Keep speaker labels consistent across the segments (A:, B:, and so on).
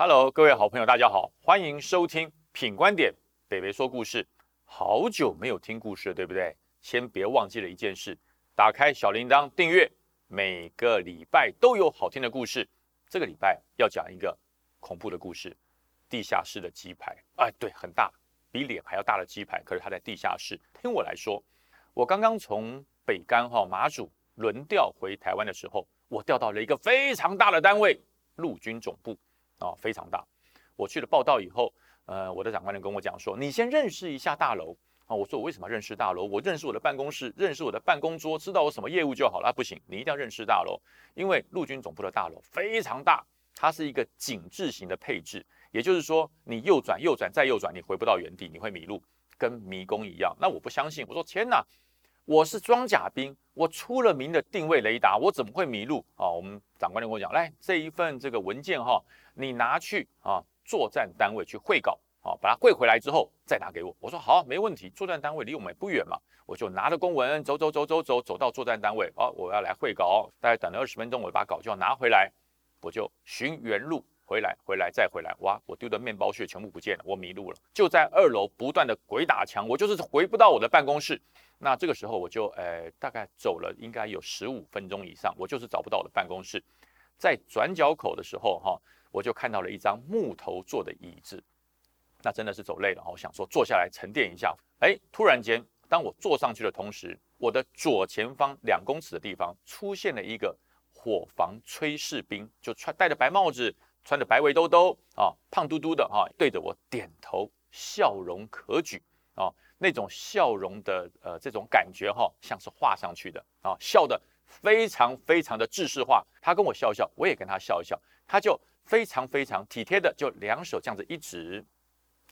A: Hello，各位好朋友，大家好，欢迎收听品观点，北北说故事。好久没有听故事了，对不对？先别忘记了一件事，打开小铃铛订阅，每个礼拜都有好听的故事。这个礼拜要讲一个恐怖的故事，地下室的鸡排。哎，对，很大，比脸还要大的鸡排，可是它在地下室。听我来说，我刚刚从北干哈马祖轮调回台湾的时候，我调到了一个非常大的单位——陆军总部。啊，非常大。我去了报道以后，呃，我的长官就跟我讲说：“你先认识一下大楼啊。”我说：“我为什么认识大楼？我认识我的办公室，认识我的办公桌，知道我什么业务就好了。”不行，你一定要认识大楼，因为陆军总部的大楼非常大，它是一个井字型的配置，也就是说，你右转、右转再右转，你回不到原地，你会迷路，跟迷宫一样。那我不相信，我说：“天哪，我是装甲兵，我出了名的定位雷达，我怎么会迷路啊？”我们长官就跟我讲：“来，这一份这个文件哈。”你拿去啊，作战单位去汇稿啊，把它汇回来之后再拿给我。我说好，没问题。作战单位离我们也不远嘛，我就拿着公文走走走走走走到作战单位。哦，我要来汇稿，大概等了二十分钟，我把稿就要拿回来，我就寻原路回来，回来再回来。哇，我丢的面包屑全部不见了，我迷路了，就在二楼不断的鬼打墙，我就是回不到我的办公室。那这个时候我就呃大概走了应该有十五分钟以上，我就是找不到我的办公室。在转角口的时候哈。我就看到了一张木头做的椅子，那真的是走累了，我想说坐下来沉淀一下。哎，突然间，当我坐上去的同时，我的左前方两公尺的地方出现了一个伙房炊事兵，就穿戴着白帽子，穿着白围兜兜啊，胖嘟嘟的啊，对着我点头，笑容可掬啊，那种笑容的呃这种感觉哈，像是画上去的啊，笑的非常非常的制式化。他跟我笑笑，我也跟他笑一笑，他就。非常非常体贴的，就两手这样子一指，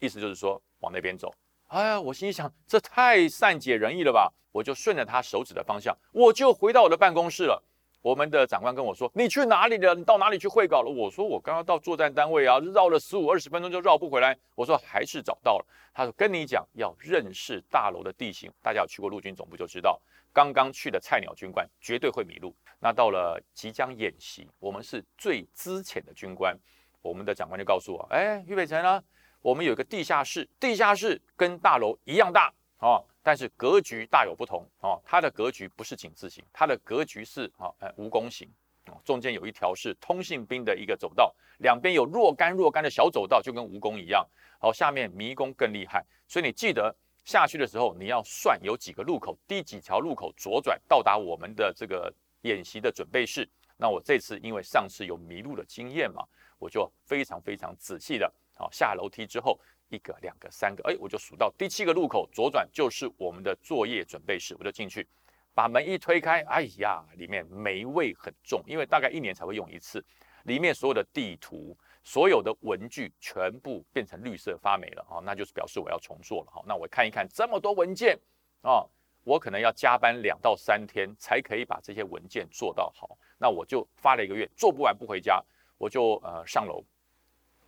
A: 意思就是说往那边走。哎呀，我心想这太善解人意了吧！我就顺着他手指的方向，我就回到我的办公室了。我们的长官跟我说：“你去哪里了？你到哪里去会稿了？”我说：“我刚刚到作战单位啊，绕了十五二十分钟就绕不回来。”我说：“还是找到了。”他说：“跟你讲，要认识大楼的地形，大家有去过陆军总部就知道。”刚刚去的菜鸟军官绝对会迷路。那到了即将演习，我们是最资浅的军官，我们的长官就告诉我：“哎，俞北辰啊，我们有个地下室，地下室跟大楼一样大啊，但是格局大有不同啊。它的格局不是井字形，它的格局是啊，呃，蜈蚣形啊，中间有一条是通信兵的一个走道，两边有若干若干的小走道，就跟蜈蚣一样。好，下面迷宫更厉害，所以你记得。”下去的时候，你要算有几个路口，第几条路口左转到达我们的这个演习的准备室。那我这次因为上次有迷路的经验嘛，我就非常非常仔细的，好下楼梯之后，一个、两个、三个，哎，我就数到第七个路口左转就是我们的作业准备室，我就进去，把门一推开，哎呀，里面霉味很重，因为大概一年才会用一次，里面所有的地图。所有的文具全部变成绿色发霉了啊，那就是表示我要重做了哈。那我看一看这么多文件啊，我可能要加班两到三天才可以把这些文件做到好。那我就发了一个月，做不完不回家，我就呃上楼，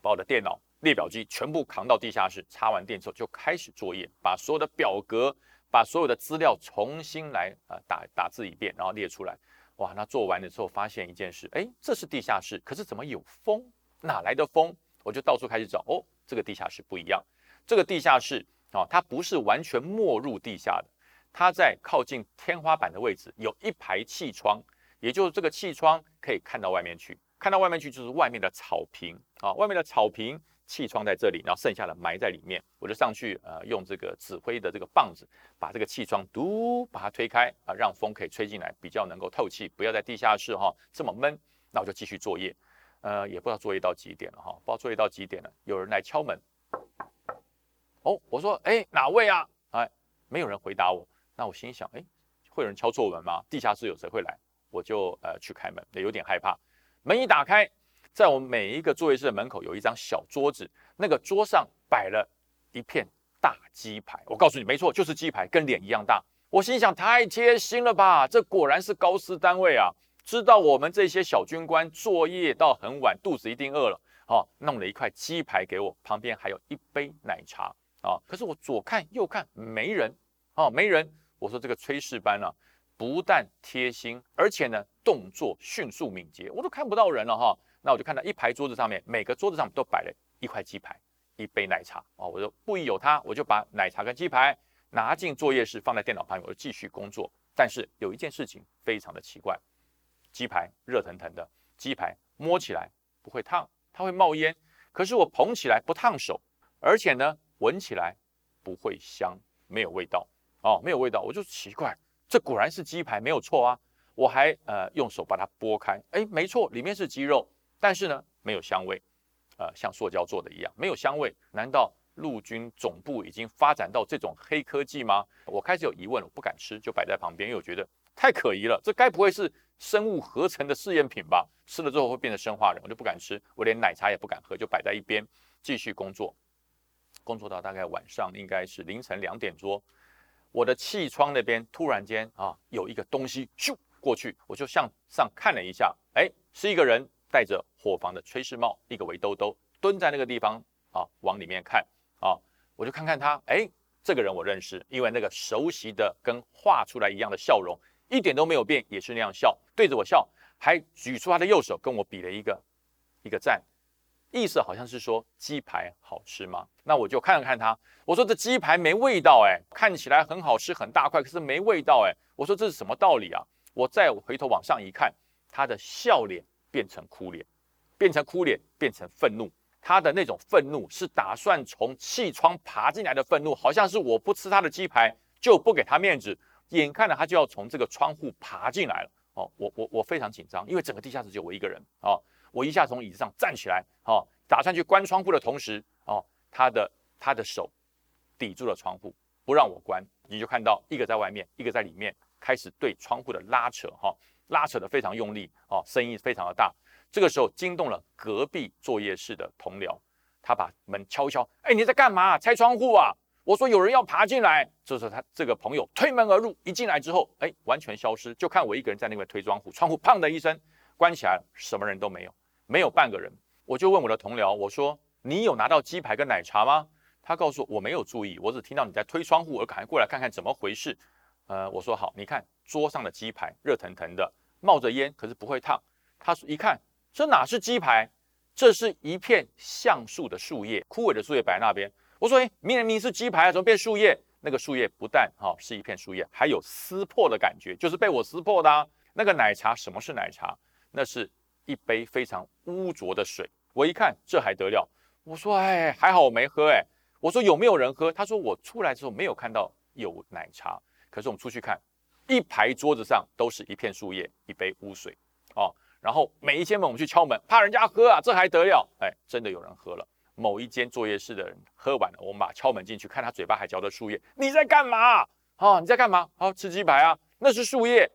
A: 把我的电脑列表机全部扛到地下室，插完电之后就开始作业，把所有的表格、把所有的资料重新来呃打打字一遍，然后列出来。哇，那做完的时候发现一件事，哎，这是地下室，可是怎么有风？哪来的风？我就到处开始找。哦，这个地下室不一样。这个地下室啊，它不是完全没入地下的，它在靠近天花板的位置有一排气窗，也就是这个气窗可以看到外面去。看到外面去就是外面的草坪啊，外面的草坪，气窗在这里，然后剩下的埋在里面。我就上去呃，用这个指挥的这个棒子，把这个气窗嘟把它推开啊，让风可以吹进来，比较能够透气，不要在地下室哈这么闷。那我就继续作业。呃，也不知道作业到几点了哈，不知道作业到几点了。有人来敲门，哦，我说，哎，哪位啊？哎，没有人回答我。那我心想，哎，会有人敲错门吗？地下室有谁会来？我就呃去开门，也有点害怕。门一打开，在我们每一个作业室的门口有一张小桌子，那个桌上摆了一片大鸡排。我告诉你，没错，就是鸡排，跟脸一样大。我心想，太贴心了吧？这果然是高斯单位啊。知道我们这些小军官作业到很晚，肚子一定饿了，哦，弄了一块鸡排给我，旁边还有一杯奶茶，啊，可是我左看右看没人，哦，没人。我说这个炊事班啊，不但贴心，而且呢动作迅速敏捷，我都看不到人了哈。那我就看到一排桌子上面，每个桌子上都摆了一块鸡排，一杯奶茶哦。我就不疑有他，我就把奶茶跟鸡排拿进作业室，放在电脑旁，我就继续工作。但是有一件事情非常的奇怪，鸡排热腾腾的，鸡排摸起来不会烫，它会冒烟。可是我捧起来不烫手，而且呢，闻起来不会香，没有味道哦，没有味道，我就奇怪，这果然是鸡排，没有错啊。我还呃用手把它剥开，哎，没错，里面是鸡肉，但是呢没有香味，呃，像塑胶做的一样，没有香味。难道陆军总部已经发展到这种黑科技吗？我开始有疑问了，我不敢吃，就摆在旁边，因为我觉得太可疑了，这该不会是生物合成的试验品吧？吃了之后会变成生化人，我就不敢吃，我连奶茶也不敢喝，就摆在一边继续工作。工作到大概晚上应该是凌晨两点多，我的气窗那边突然间啊有一个东西咻。过去我就向上看了一下，哎，是一个人戴着伙房的炊事帽，一个围兜兜，蹲在那个地方啊，往里面看啊，我就看看他，哎，这个人我认识，因为那个熟悉的跟画出来一样的笑容，一点都没有变，也是那样笑，对着我笑，还举出他的右手跟我比了一个一个赞，意思好像是说鸡排好吃吗？那我就看了看他，我说这鸡排没味道，哎，看起来很好吃，很大块，可是没味道，哎，我说这是什么道理啊？我再回头往上一看，他的笑脸变成哭脸，变成哭脸，变成愤怒。他的那种愤怒是打算从气窗爬进来的愤怒，好像是我不吃他的鸡排就不给他面子。眼看着他就要从这个窗户爬进来了，哦，我我我非常紧张，因为整个地下室只有我一个人哦。我一下从椅子上站起来，哦，打算去关窗户的同时，哦，他的他的手抵住了窗户，不让我关。你就看到一个在外面，一个在里面。开始对窗户的拉扯，哈，拉扯的非常用力，哦，声音非常的大。这个时候惊动了隔壁作业室的同僚，他把门敲敲，哎，你在干嘛？拆窗户啊？我说有人要爬进来。这时候他这个朋友推门而入，一进来之后，哎，完全消失，就看我一个人在那边推窗户，窗户砰的一声关起来，什么人都没有，没有半个人。我就问我的同僚，我说你有拿到鸡排跟奶茶吗？他告诉我我没有注意，我只听到你在推窗户，我赶快过来看看怎么回事。呃，我说好，你看桌上的鸡排热腾腾的，冒着烟，可是不会烫。他说一看，这哪是鸡排，这是一片橡树的树叶，枯萎的树叶摆那边。我说，哎，明明是鸡排啊，怎么变树叶？那个树叶不但哈是一片树叶，还有撕破的感觉，就是被我撕破的啊。那个奶茶，什么是奶茶？那是一杯非常污浊的水。我一看，这还得了？我说，哎，还好我没喝，哎，我说有没有人喝？他说我出来之后没有看到有奶茶。可是我们出去看，一排桌子上都是一片树叶，一杯污水，哦，然后每一间门我们去敲门，怕人家喝啊，这还得了？哎，真的有人喝了。某一间作业室的人喝完了，我们把敲门进去，看他嘴巴还嚼着树叶，你在干嘛？啊，你在干嘛？好吃鸡排啊？那是树叶，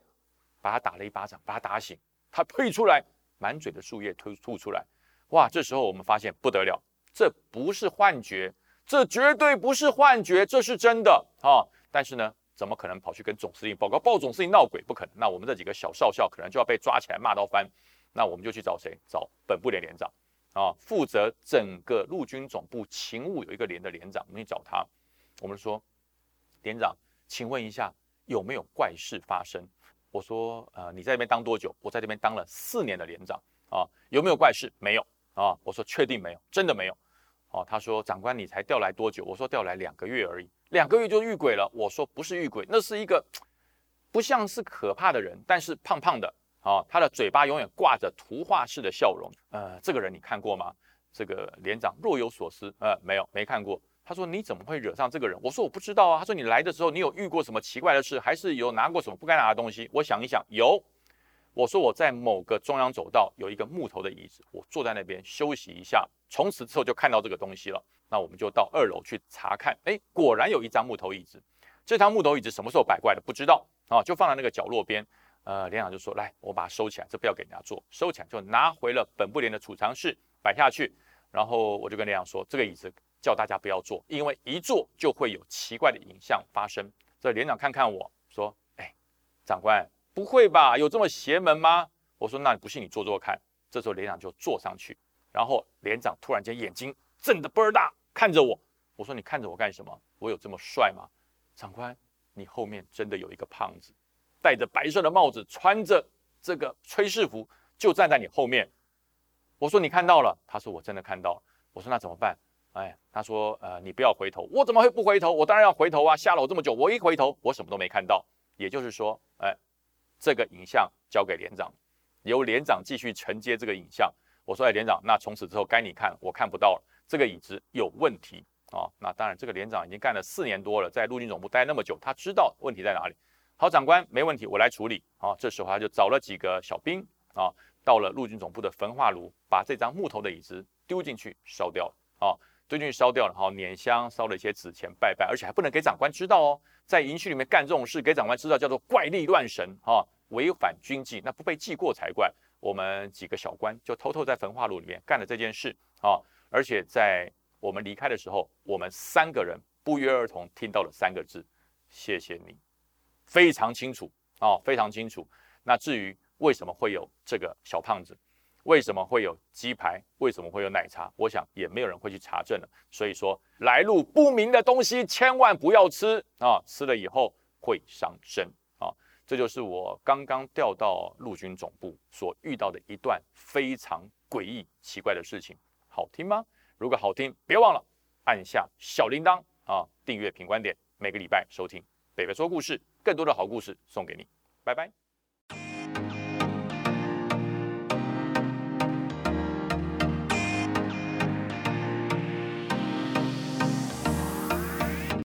A: 把他打了一巴掌，把他打醒，他退出来，满嘴的树叶吐吐出来。哇，这时候我们发现不得了，这不是幻觉，这绝对不是幻觉，这是真的啊！但是呢？怎么可能跑去跟总司令报告？报总司令闹鬼不可能。那我们这几个小少校可能就要被抓起来骂到翻。那我们就去找谁？找本部连连长啊，负责整个陆军总部勤务有一个连的连长。我们去找他，我们说连长，请问一下有没有怪事发生？我说呃，你在这边当多久？我在这边当了四年的连长啊，有没有怪事？没有啊。我说确定没有，真的没有。哦，他说长官你才调来多久？我说调来两个月而已。两个月就遇鬼了，我说不是遇鬼，那是一个不像是可怕的人，但是胖胖的啊，他的嘴巴永远挂着图画式的笑容。呃，这个人你看过吗？这个连长若有所思，呃，没有，没看过。他说你怎么会惹上这个人？我说我不知道啊。他说你来的时候你有遇过什么奇怪的事，还是有拿过什么不该拿的东西？我想一想，有。我说我在某个中央走道有一个木头的椅子，我坐在那边休息一下，从此之后就看到这个东西了。那我们就到二楼去查看，哎，果然有一张木头椅子。这张木头椅子什么时候摆过来的不知道啊，就放在那个角落边。呃，连长就说：“来，我把它收起来，这不要给人家坐，收起来就拿回了本部连的储藏室摆下去。”然后我就跟连长说：“这个椅子叫大家不要坐，因为一坐就会有奇怪的影像发生。”这连长看看我说：“哎，长官。”不会吧？有这么邪门吗？我说，那你不信你坐坐看。这时候连长就坐上去，然后连长突然间眼睛睁得倍儿大，看着我。我说，你看着我干什么？我有这么帅吗？长官，你后面真的有一个胖子，戴着白色的帽子，穿着这个炊事服，就站在你后面。我说你看到了，他说我真的看到了。我说那怎么办？哎，他说呃你不要回头，我怎么会不回头？我当然要回头啊！吓了我这么久，我一回头我什么都没看到。也就是说，哎，这个影像交给连长，由连长继续承接这个影像。我说哎连长，那从此之后该你看，我看不到了，这个椅子有问题啊。那当然这个连长已经干了四年多了，在陆军总部待那么久，他知道问题在哪里。好，长官没问题，我来处理。啊，这时候他就找了几个小兵啊，到了陆军总部的焚化炉，把这张木头的椅子丢进去烧掉了。啊，丢进去烧掉了。好，捻香烧了一些纸钱拜拜，而且还不能给长官知道哦。在营区里面干这种事，给长官知道叫做怪力乱神啊，违反军纪，那不被记过才怪。我们几个小官就偷偷在焚化炉里面干了这件事啊，而且在我们离开的时候，我们三个人不约而同听到了三个字：谢谢你。非常清楚啊，非常清楚。那至于为什么会有这个小胖子，为什么会有鸡排，为什么会有奶茶，我想也没有人会去查证了。所以说，来路不明的东西千万不要吃啊，吃了以后会伤身。这就是我刚刚调到陆军总部所遇到的一段非常诡异奇怪的事情。好听吗？如果好听，别忘了按下小铃铛啊，订阅品观点，每个礼拜收听。北北说故事，更多的好故事送给你，拜拜。